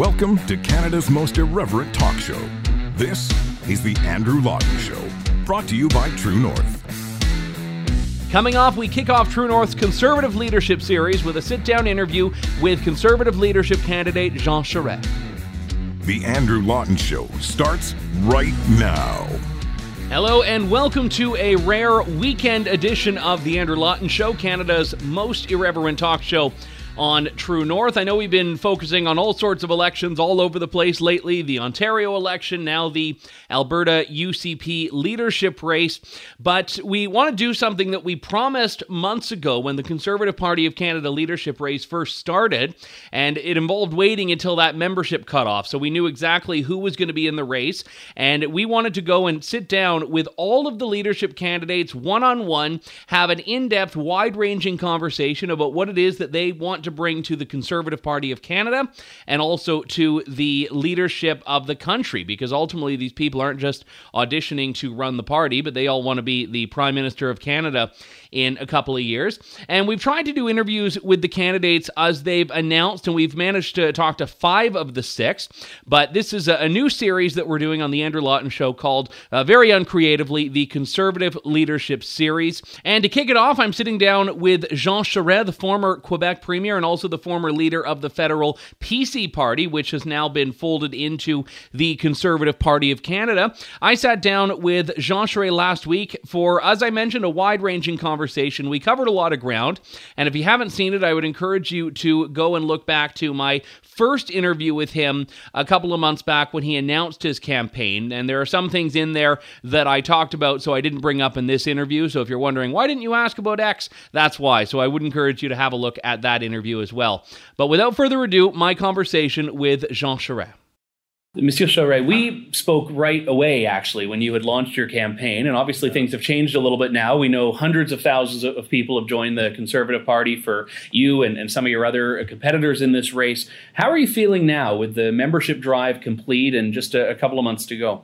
Welcome to Canada's most irreverent talk show. This is The Andrew Lawton Show, brought to you by True North. Coming off, we kick off True North's Conservative Leadership Series with a sit down interview with Conservative leadership candidate Jean Charest. The Andrew Lawton Show starts right now. Hello, and welcome to a rare weekend edition of The Andrew Lawton Show, Canada's most irreverent talk show on True North. I know we've been focusing on all sorts of elections all over the place lately the Ontario election, now the Alberta UCP leadership race. But we want to do something that we promised months ago when the Conservative Party of Canada leadership race first started, and it involved waiting until that membership cutoff. So we knew exactly who was going to be in the race, and we wanted to go and sit down with all of the leadership candidates one on one, have an in depth, wide ranging conversation about what it is that they want want to bring to the Conservative Party of Canada and also to the leadership of the country because ultimately these people aren't just auditioning to run the party, but they all want to be the Prime Minister of Canada in a couple of years. And we've tried to do interviews with the candidates as they've announced, and we've managed to talk to five of the six. But this is a, new series that we're doing on the Andrew Lawton Show called, uh, very uncreatively, the Conservative Leadership Series. And to kick it off, I'm sitting down with Jean Charest, the former Quebec Premier and also the former leader of the federal PC Party, which has now been folded into the Conservative Party of Canada. I sat down with Jean Charest last week for, as I mentioned, a wide ranging conversation conversation. We covered a lot of ground. And if you haven't seen it, I would encourage you to go and look back to my first interview with him a couple of months back when he announced his campaign. And there are some things in there that I talked about, so I didn't bring up in this interview. So if you're wondering, why didn't you ask about X? That's why. So I would encourage you to have a look at that interview as well. But without further ado, my conversation with Jean Charest. Monsieur Charest, we spoke right away, actually, when you had launched your campaign. And obviously, things have changed a little bit now. We know hundreds of thousands of people have joined the Conservative Party for you and, and some of your other uh, competitors in this race. How are you feeling now with the membership drive complete and just a, a couple of months to go?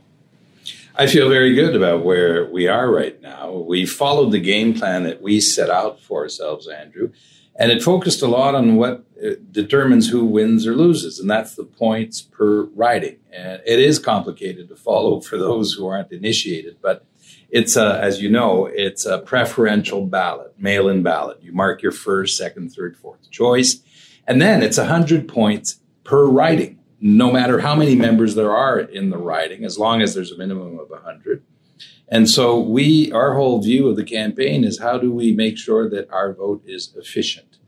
I feel very good about where we are right now. We followed the game plan that we set out for ourselves, Andrew. And it focused a lot on what uh, determines who wins or loses, and that's the points per riding. And it is complicated to follow for those who aren't initiated, but it's a, as you know, it's a preferential ballot, mail-in ballot. You mark your first, second, third, fourth choice, and then it's hundred points per riding, no matter how many members there are in the riding, as long as there's a minimum of hundred. And so we, our whole view of the campaign is how do we make sure that our vote is efficient,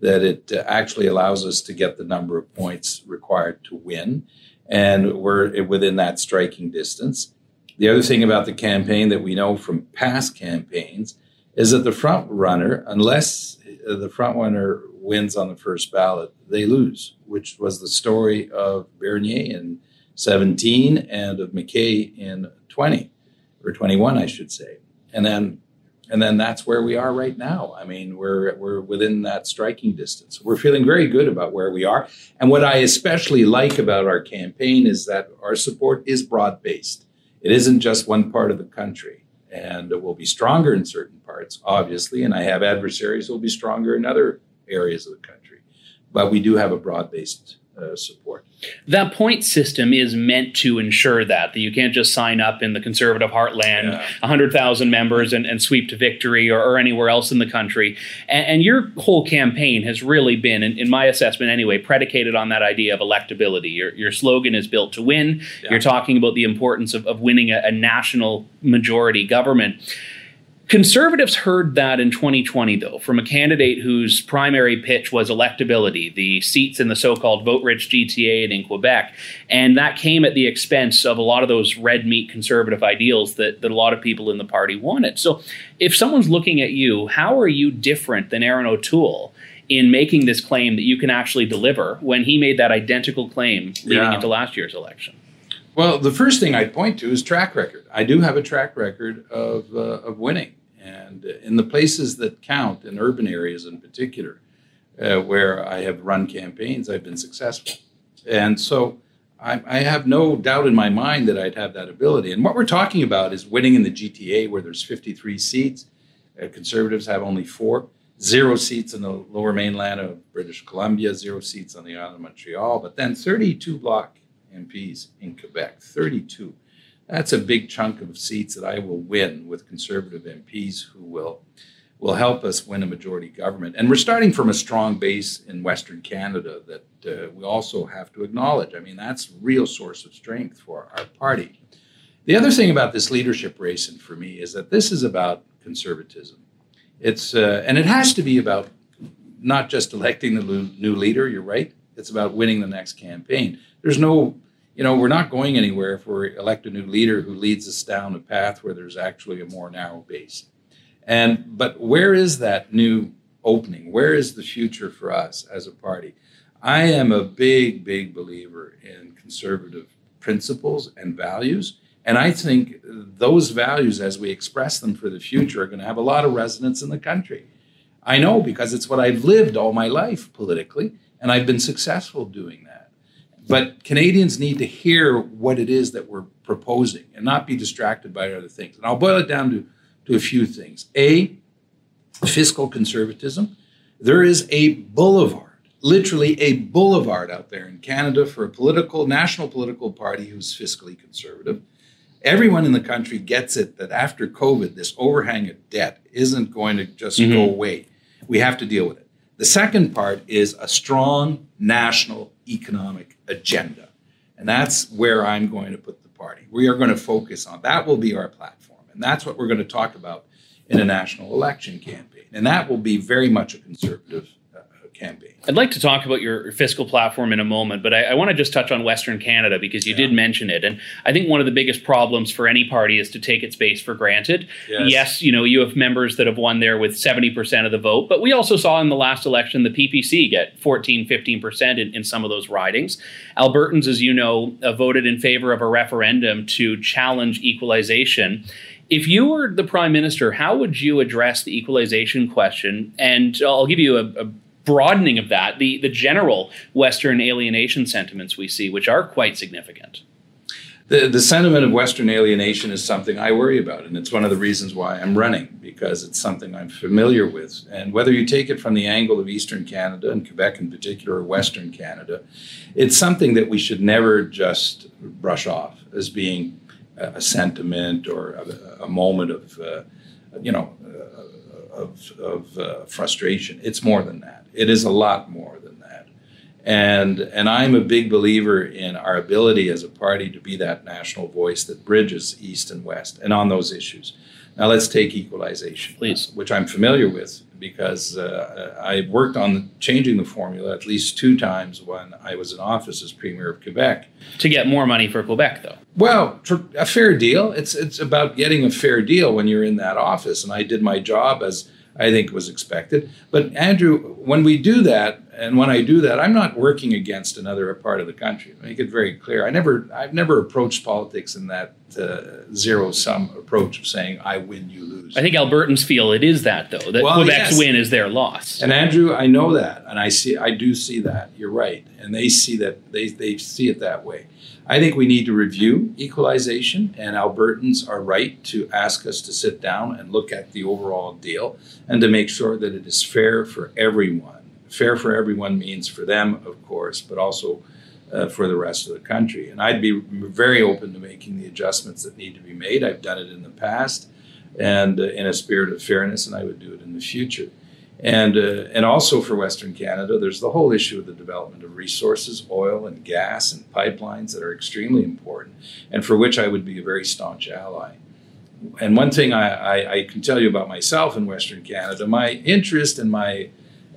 that it uh, actually allows us to get the number of points required to win, and we're within that striking distance. The other thing about the campaign that we know from past campaigns is that the front runner, unless uh, the front runner wins on the first ballot, they lose, which was the story of Bernier in 17 and of MacKay in 20 or 21, I should say. And then and then that's where we are right now. I mean, we're we're within that striking distance. We're feeling very good about where we are. And what I especially like about our campaign is that our support is broad based. It isn't just one part of the country. And it will be stronger in certain parts, obviously, and I have adversaries who will be stronger in other areas of the country. But we do have a broad based uh, support. That point system is meant to ensure that that you can't just sign up in the conservative heartland, yeah. 100,000 members, and, and, sweep to victory or, or, anywhere else in the country. And, and your whole campaign has really been, in, in, my assessment anyway, predicated on that idea of electability. Your, your slogan is built to win. Yeah. You're talking about the importance of, of winning a, a national majority government. Conservatives heard that in 2020, though, from a candidate whose primary pitch was electability, the seats in the so called vote rich GTA and in Quebec. And that came at the expense of a lot of those red meat conservative ideals that, that a lot of people in the party wanted. So if someone's looking at you, how are you different than Erin O'Toole? in making this claim that you can actually deliver when he made that identical claim leading yeah. into last year's election? Well, the first thing I'd point to is track record. I do have a track record of, uh, of winning. And in the places that count, in urban areas in particular, uh, where I have run campaigns, I've been successful. And so I, I, have no doubt in my mind that I'd have that ability. And what we're talking about is winning in the GTA, where there's 53 seats. Uh, conservatives have only four, zero seats in the lower mainland of British Columbia, zero seats on the island of Montreal, but then 32 bloc MPs in Quebec. 32. That's a big chunk of seats that I will win with conservative MPs who will will help us win a majority government. And we're starting from a strong base in Western Canada that uh, we also have to acknowledge. I mean, that's a real source of strength for our party. The other thing about this leadership race, and for me, is that this is about conservatism. It's uh, and it has to be about not just electing the new leader. You're right. It's about winning the next campaign. There's no, you know, we're not going anywhere if we elect a new leader who leads us down a path where there's actually a more narrow base. And but where is that new opening? Where is the future for us as a party? I am a big, big believer in conservative principles and values. And I think those values, as we express them for the future, are going to have a lot of resonance in the country. I know because it's what I've lived all my life politically, and I've been successful doing. But Canadians need to hear what it is that we're proposing and not be distracted by other things. And I'll boil it down to to a few things. A, fiscal conservatism. There is a boulevard, literally a boulevard out there in Canada for a political, national political party who's fiscally conservative. Everyone in the country gets it that after COVID, this overhang of debt isn't going to just mm-hmm. go away. We have to deal with it. The second part is a strong national economic agenda. And that's where I'm going to put the party. We are going to focus on that will be our platform. And that's what we're going to talk about in a national election campaign. And that will be very much a conservative uh, campaign. I'd like to talk about your fiscal platform in a moment, but I, I want to just touch on Western Canada because you yeah. did mention it. And I think one of the biggest problems for any party is to take its base for granted. Yes. yes, you know, you have members that have won there with 70% of the vote, but we also saw in the last election the PPC get 14, 15% in, in some of those ridings. Albertans, as you know, uh, voted in favor of a referendum to challenge equalization. If you were the prime minister, how would you address the equalization question? And I'll give you a, a broadening of that, the, the general Western alienation sentiments we see, which are quite significant. The, the sentiment of Western alienation is something I worry about, and it's one of the reasons why I'm running, because it's something I'm familiar with. And whether you take it from the angle of Eastern Canada and Quebec in particular, or Western Canada, it's something that we should never just brush off as being a sentiment or a, a moment of, uh, you know, uh, of, of uh, frustration. It's more than that. It is a lot more than that. And, and I'm a big believer in our ability as a party to be that national voice that bridges East and West and on those issues. Now let's take equalization, please, which I'm familiar with because uh, I worked on changing the formula at least two times when I was in office as Premier of Quebec. To get more money for Quebec, though. Well, a fair deal. It's it's about getting a fair deal when you're in that office, and I did my job as I think was expected. But Andrew, when we do that, and when I do that, I'm not working against another part of the country. Make it very clear. I never, I've never approached politics in that uh, zero sum approach of saying I win, you lose. I think Albertans feel it is that though. That well, Quebec's yes. win is their loss. And Andrew, I know that, and I see, I do see that. You're right, and they see that. They they see it that way. I think we need to review equalization, and Albertans are right to ask us to sit down and look at the overall deal and to make sure that it is fair for everyone. Fair for everyone means for them, of course, but also uh, for the rest of the country. And I'd be very open to making the adjustments that need to be made. I've done it in the past and uh, in a spirit of fairness, and I would do it in the future. And, uh, and also for Western Canada, there's the whole issue of the development of resources, oil and gas and pipelines that are extremely important, and for which I would be a very staunch ally. And one thing I, I, I can tell you about myself in Western Canada, my interest and my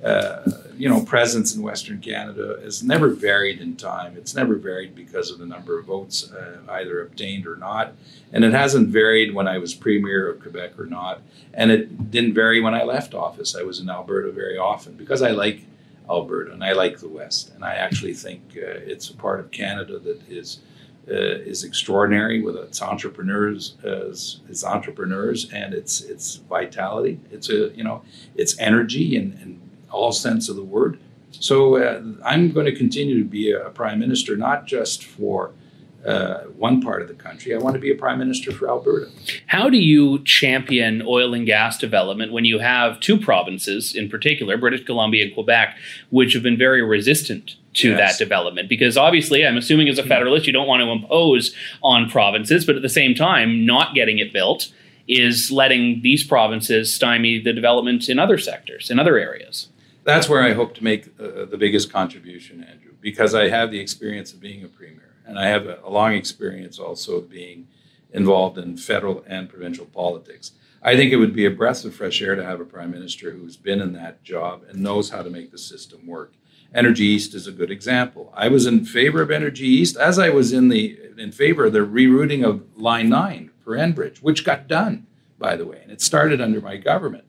uh, you know, presence in Western Canada has never varied in time. It's never varied because of the number of votes uh, either obtained or not. And it hasn't varied when I was Premier of Quebec or not. And it didn't vary when I left office. I was in Alberta very often because I like Alberta and I like the West. And I actually think uh, it's a part of Canada that is. Uh, is extraordinary with its entrepreneurs its entrepreneurs and its its vitality. It's a you know its energy and, and all sense of the word. So uh, I'm going to continue to be a prime minister, not just for uh, one part of the country. I want to be a prime minister for Alberta. How do you champion oil and gas development when you have two provinces, in particular, British Columbia and Quebec, which have been very resistant to yes. that development? Because obviously, I'm assuming as a federalist, you don't want to impose on provinces, but at the same time, not getting it built is letting these provinces stymie the development in other sectors, in other areas. That's where I hope to make uh, the biggest contribution, Andrew, because I have the experience of being a premier and I have a, long experience also of being involved in federal and provincial politics. I think it would be a breath of fresh air to have a prime minister who's been in that job and knows how to make the system work. Energy East is a good example. I was in favor of Energy East as I was in the in favor of the rerouting of Line 9 for Enbridge, which got done, by the way, and it started under my government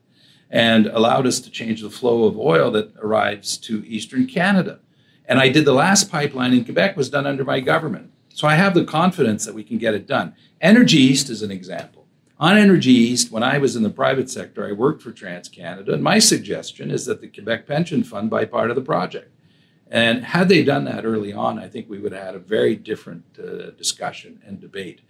and allowed us to change the flow of oil that arrives to eastern Canada. And I did the last pipeline in Quebec was done under my government. So I have the confidence that we can get it done. Energy East is an example. On Energy East, when I was in the private sector, I worked for TransCanada, and my suggestion is that the Quebec Pension Fund buy part of the project. And had they done that early on, I think we would have had a very different uh, discussion and debate.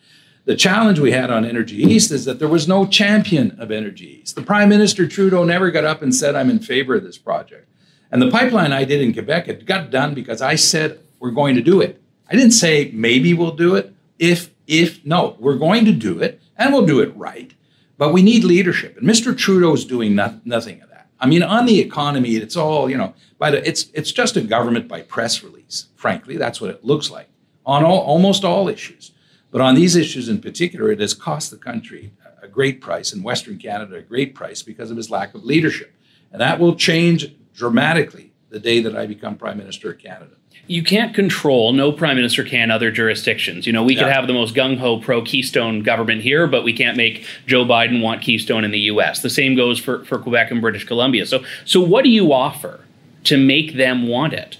The challenge we had on Energy East is that there was no champion of Energy East. The Prime Minister Trudeau never got up and said, I'm in favor of this project. And the pipeline I did in Quebec, it got done because I said we're going to do it. I didn't say maybe we'll do it. If, if, no, we're going to do it and we'll do it right. But we need leadership. And Mr. Trudeau's doing no, nothing of that. I mean, on the economy, it's all, you know, by the, it's, it's just a government by press release. Frankly, that's what it looks like on all, almost all issues. But on these issues in particular, it has cost the country a great price, in Western Canada, a great price because of his lack of leadership. And that will change dramatically the day that I become Prime Minister of Canada. You can't control, no prime minister can, other jurisdictions. You know, we yeah. could have the most gung ho pro Keystone government here, but we can't make Joe Biden want Keystone in the US. The same goes for, for Quebec and British Columbia. So, so, what do you offer to make them want it?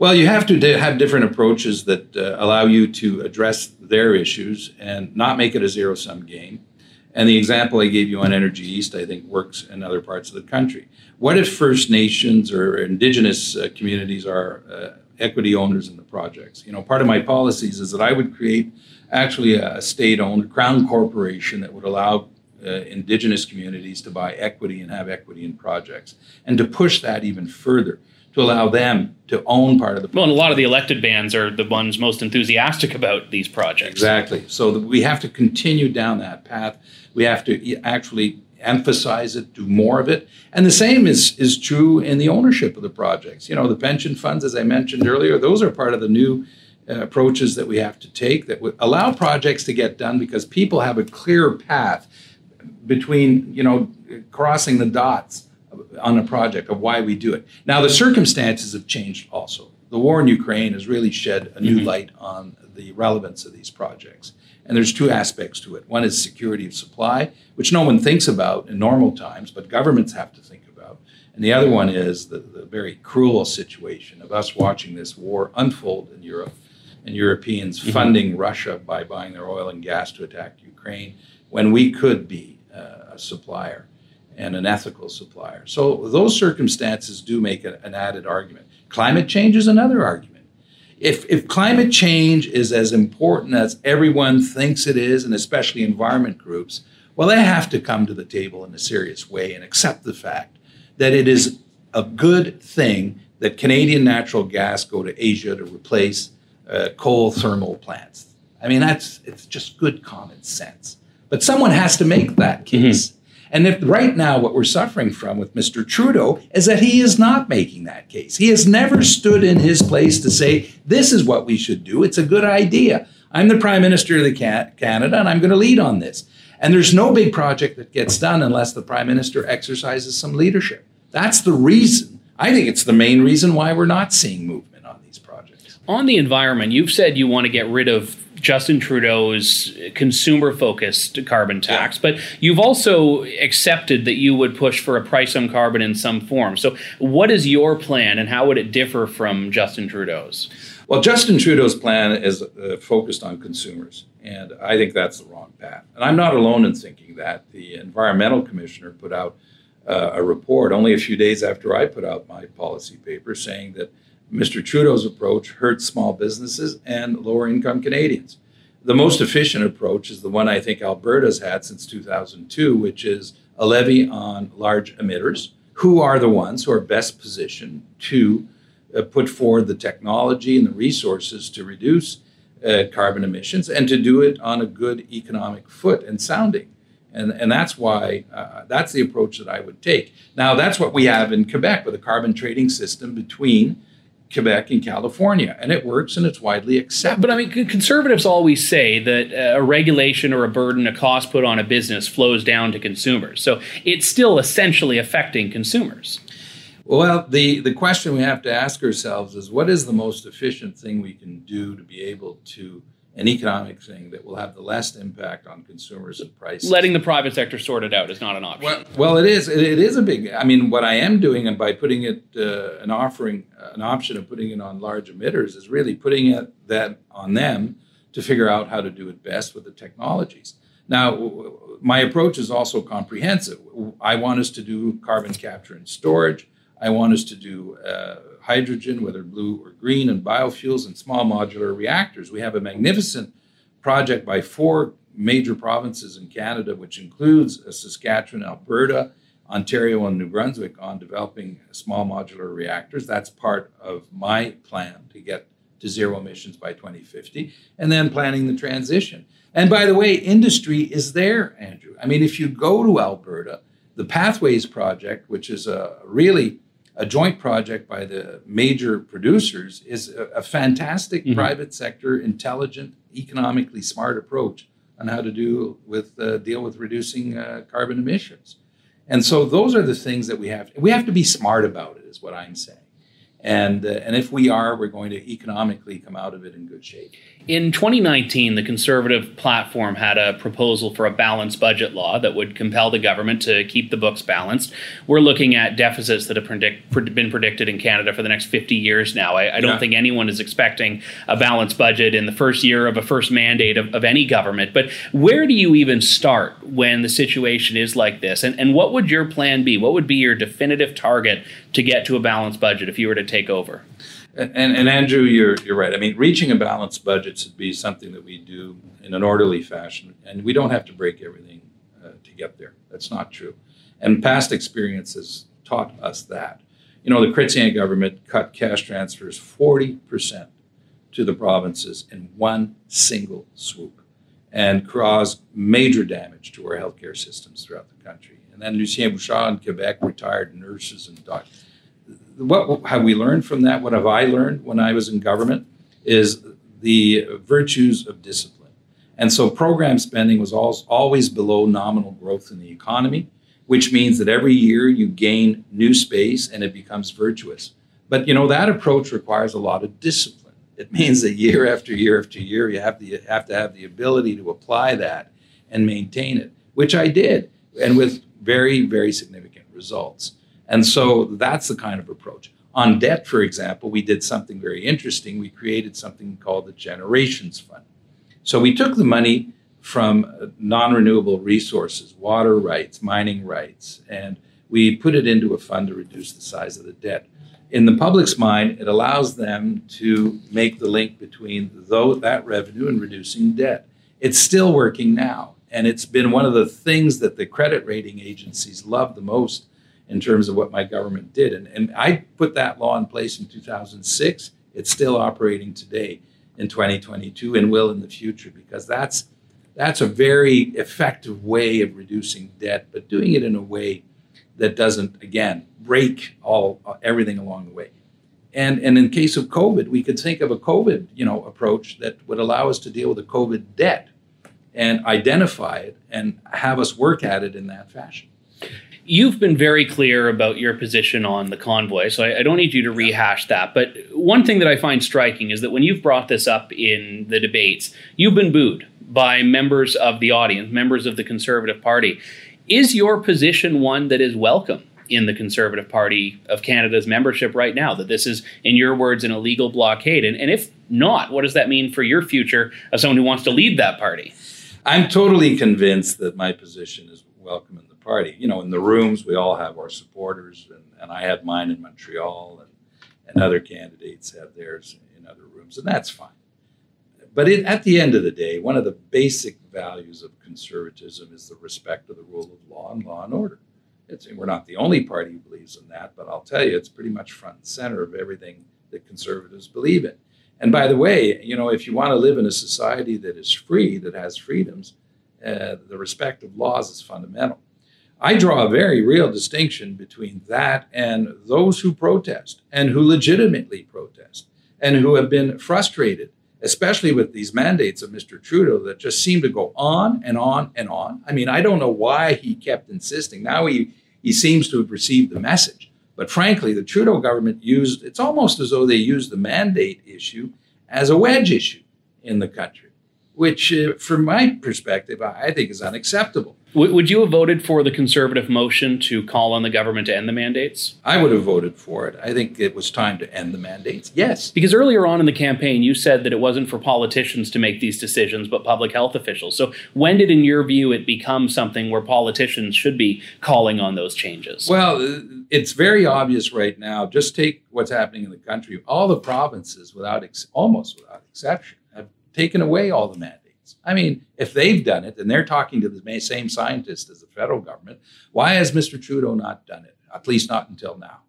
Well, you have to have different approaches that uh, allow you to address their issues and not make it a zero sum game. And the example I gave you on Energy East, I think, works in other parts of the country. What if First Nations or Indigenous uh, communities are uh, equity owners in the projects? You know, part of my policies is that I would create actually a state-owned crown corporation that would allow uh, Indigenous communities to buy equity and have equity in projects, and to push that even further to allow them to own part of the. Well, and a lot of the elected bands are the ones most enthusiastic about these projects. Exactly. So we have to continue down that path. We have to actually emphasize it, do more of it. And the same is, is true in the ownership of the projects. You know, the pension funds, as I mentioned earlier, those are part of the new uh, approaches that we have to take that would allow projects to get done because people have a clear path between, you know, crossing the dots on a project of why we do it. Now, the circumstances have changed also. The war in Ukraine has really shed a new mm-hmm. light on the relevance of these projects. And there's two aspects to it. One is security of supply, which no one thinks about in normal times, but governments have to think about. And the other one is the, the very cruel situation of us watching this war unfold in Europe and Europeans mm-hmm. funding Russia by buying their oil and gas to attack Ukraine when we could be uh, a supplier and an ethical supplier. So those circumstances do make an added argument. Climate change is another argument if, if climate change is as important as everyone thinks it is, and especially environment groups, well, they have to come to the table in a serious way and accept the fact that it is a good thing that Canadian natural gas go to Asia to replace uh, coal thermal plants. I mean, that's it's just good common sense. But someone has to make that case. Mm-hmm. And if right now what we're suffering from with Mr. Trudeau is that he is not making that case. He has never stood in his place to say, this is what we should do. It's a good idea. I'm the Prime Minister of the Canada and I'm going to lead on this. And there's no big project that gets done unless the Prime Minister exercises some leadership. That's the reason. I think it's the main reason why we're not seeing movement on these projects. On the environment, you've said you want to get rid of Justin Trudeau's consumer focused carbon tax, yeah. but you've also accepted that you would push for a price on carbon in some form. So, what is your plan and how would it differ from Justin Trudeau's? Well, Justin Trudeau's plan is uh, focused on consumers, and I think that's the wrong path. And I'm not alone in thinking that. The environmental commissioner put out uh, a report only a few days after I put out my policy paper saying that Mr. Trudeau's approach hurts small businesses and lower income Canadians. The most efficient approach is the one I think Alberta's had since 2002, which is a levy on large emitters, who are the ones who are best positioned to uh, put forward the technology and the resources to reduce uh, carbon emissions and to do it on a good economic foot and sounding. And, and that's why uh, that's the approach that I would take. Now, that's what we have in Quebec with a carbon trading system between Quebec and California, and it works and it's widely accepted. But I mean, conservatives always say that uh, a regulation or a burden, a cost put on a business flows down to consumers. So it's still essentially affecting consumers. Well, the, the question we have to ask ourselves is what is the most efficient thing we can do to be able to an economic thing that will have the less impact on consumers and prices. Letting the private sector sort it out is not an option. Well, well it is. It, it is a big. I mean, what I am doing, and by putting it, uh, an offering, uh, an option of putting it on large emitters, is really putting it that on them to figure out how to do it best with the technologies. Now, my approach is also comprehensive. I want us to do carbon capture and storage. I want us to do uh, hydrogen, whether blue or green, and biofuels and small modular reactors. We have a magnificent project by four major provinces in Canada, which includes Saskatchewan, Alberta, Ontario, and New Brunswick on developing small modular reactors. That's part of my plan to get to zero emissions by 2050, and then planning the transition. And by the way, industry is there, Andrew. I mean, if you go to Alberta, the Pathways Project, which is a really a joint project by the major producers is a, a fantastic mm-hmm. private sector, intelligent, economically smart approach on how to do with uh, deal with reducing uh, carbon emissions. And so those are the things that we have. We have to be smart about it, is what I'm saying. And, uh, and if we are, we're going to economically come out of it in good shape. In 2019, the Conservative platform had a proposal for a balanced budget law that would compel the government to keep the books balanced. We're looking at deficits that have predict, been predicted in Canada for the next 50 years now. I, I don't yeah. think anyone is expecting a balanced budget in the first year of a first mandate of, of any government. But where do you even start when the situation is like this? And, and what would your plan be? What would be your definitive target to get to a balanced budget if you were to take over? And, and, Andrew, you're, you're right. I mean, reaching a balanced budget should be something that we do in an orderly fashion, and we don't have to break everything uh, to get there. That's not true. And past experiences taught us that. You know, the Chrétien government cut cash transfers 40% to the provinces in one single swoop and caused major damage to our healthcare systems throughout the country. And then Lucien Bouchard in Quebec retired nurses and doctors what have we learned from that? What have I learned when I was in government is the virtues of discipline. And so program spending was always below nominal growth in the economy, which means that every year you gain new space and it becomes virtuous. But you know that approach requires a lot of discipline. It means that year after year after year you have, the, have to have the ability to apply that and maintain it, which I did, and with very, very significant results. And so that's the kind of approach. On debt, for example, we did something very interesting. We created something called the Generations Fund. So we took the money from non renewable resources, water rights, mining rights, and we put it into a fund to reduce the size of the debt. In the public's mind, it allows them to make the link between that revenue and reducing debt. It's still working now, and it's been one of the things that the credit rating agencies love the most in terms of what my government did. And, and I put that law in place in 2006. It's still operating today in 2022 and will in the future because that's that's a very effective way of reducing debt, but doing it in a way that doesn't again break all everything along the way. And and in case of COVID, we could think of a COVID you know approach that would allow us to deal with the COVID debt and identify it and have us work at it in that fashion. You've been very clear about your position on the convoy, so I, I, don't need you to rehash that. But one thing that I find striking is that when you've brought this up in the debates, you've been booed by members of the audience, members of the Conservative Party. Is your position one that is welcome in the Conservative Party of Canada's membership right now? That this is, in your words, an illegal blockade? And, and if not, what does that mean for your future as someone who wants to lead that party? I'm totally convinced that my position is welcome in the party. You know, in the rooms, we all have our supporters, and, and I had mine in Montreal, and and other candidates have theirs in other rooms, and that's fine. But it, at the end of the day, one of the basic values of conservatism is the respect of the rule of law and law and order. It's, we're not the only party who believes in that, but I'll tell you, it's pretty much front and center of everything that conservatives believe in. And by the way, you know, if you want to live in a society that is free, that has freedoms, uh, the respect of laws is fundamental. I draw a very real distinction between that and those who protest and who legitimately protest and who have been frustrated, especially with these mandates of Mr. Trudeau that just seem to go on and on and on. I mean, I don't know why he kept insisting. Now he, he seems to have received the message. But frankly, the Trudeau government used it's almost as though they used the mandate issue as a wedge issue in the country which, uh, from my perspective, I think is unacceptable. Would you have voted for the conservative motion to call on the government to end the mandates? I would have voted for it. I think it was time to end the mandates. Yes. Because earlier on in the campaign, you said that it wasn't for politicians to make these decisions, but public health officials. So when did, in your view, it become something where politicians should be calling on those changes? Well, uh, it's very obvious right now. Just take what's happening in the country. All the provinces, without ex- almost without exception, taken away all the mandates. I mean, if they've done it and they're talking to the same scientists as the federal government, why has Mr. Trudeau not done it? At least not until now.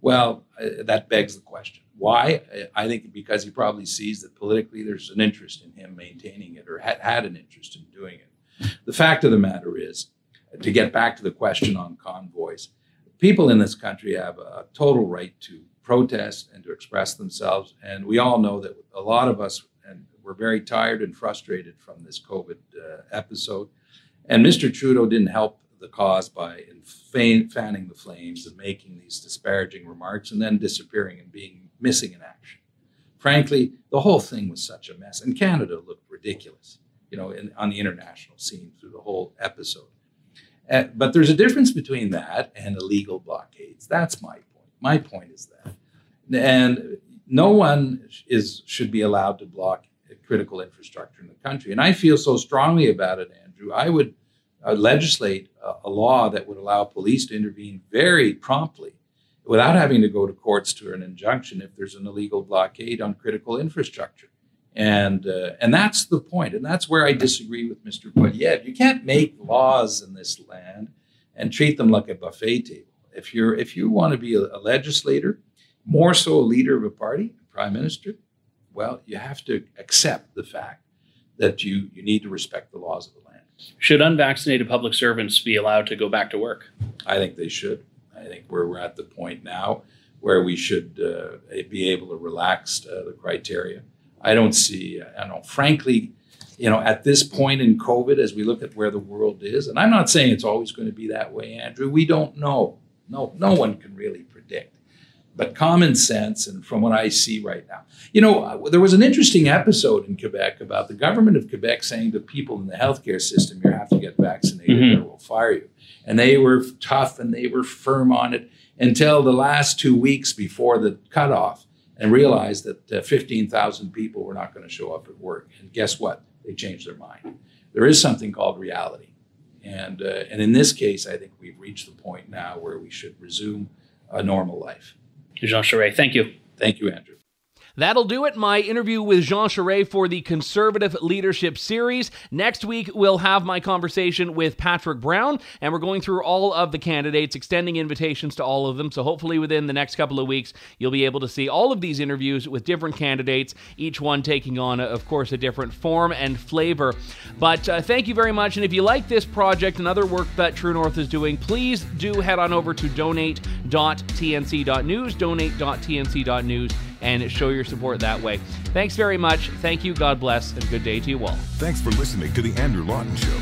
Well, uh, that begs the question. Why? I think because he probably sees that politically there's an interest in him maintaining it or had, had an interest in doing it. The fact of the matter is, to get back to the question on convoys, people in this country have a total right to protest and to express themselves. And we all know that a lot of us we're very tired and frustrated from this COVID uh, episode. And Mr. Trudeau didn't help the cause by fanning the flames and making these disparaging remarks and then disappearing and being missing in action. Frankly, the whole thing was such a mess. And Canada looked ridiculous, you know, in, on the international scene through the whole episode. Uh, but there's a difference between that and illegal blockades. That's my point. My point is that. And no one is should be allowed to block critical infrastructure in the country. And I feel so strongly about it, Andrew. I would uh, legislate a, a, law that would allow police to intervene very promptly without having to go to courts to an injunction if there's an illegal blockade on critical infrastructure. And, uh, and that's the point. And that's where I disagree with Mr. Poilievre. You can't make laws in this land and treat them like a buffet table. If, you're, if you want to be a, a legislator, more so a leader of a party, prime minister, well, you have to accept the fact that you, you need to respect the laws of the land. Should unvaccinated public servants be allowed to go back to work? I think they should. I think we're, we're at the point now where we should uh, be able to relax uh, the criteria. I don't see, I don't frankly, you know, at this point in COVID, as we look at where the world is, and I'm not saying it's always going to be that way, Andrew, we don't know. No, no one can really predict but common sense and from what I see right now. You know, uh, there was an interesting episode in Quebec about the government of Quebec saying to people in the healthcare system, you have to get vaccinated mm-hmm. or we'll fire you. And they were tough and they were firm on it until the last two weeks before the cutoff and realized that uh, 15,000 people were not going to show up at work. And guess what? They changed their mind. There is something called reality. And, uh, and in this case, I think we've reached the point now where we should resume a normal life. Jean Charest, thank you. Thank you, Andrew. That'll do it. My interview with Jean Charest for the Conservative Leadership Series. Next week, we'll have my conversation with Patrick Brown, and we're going through all of the candidates, extending invitations to all of them. So hopefully, within the next couple of weeks, you'll be able to see all of these interviews with different candidates, each one taking on, of course, a different form and flavor. But uh, thank you very much. And if you like this project and other work that True North is doing, please do head on over to donate.tnc.news, donate.tnc.news and show your support that way. Thanks very much. Thank you. God bless, and good day to you all. Thanks for listening to The Andrew Lawton Show.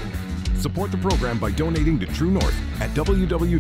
Support the program by donating to True North at www.tnc.news.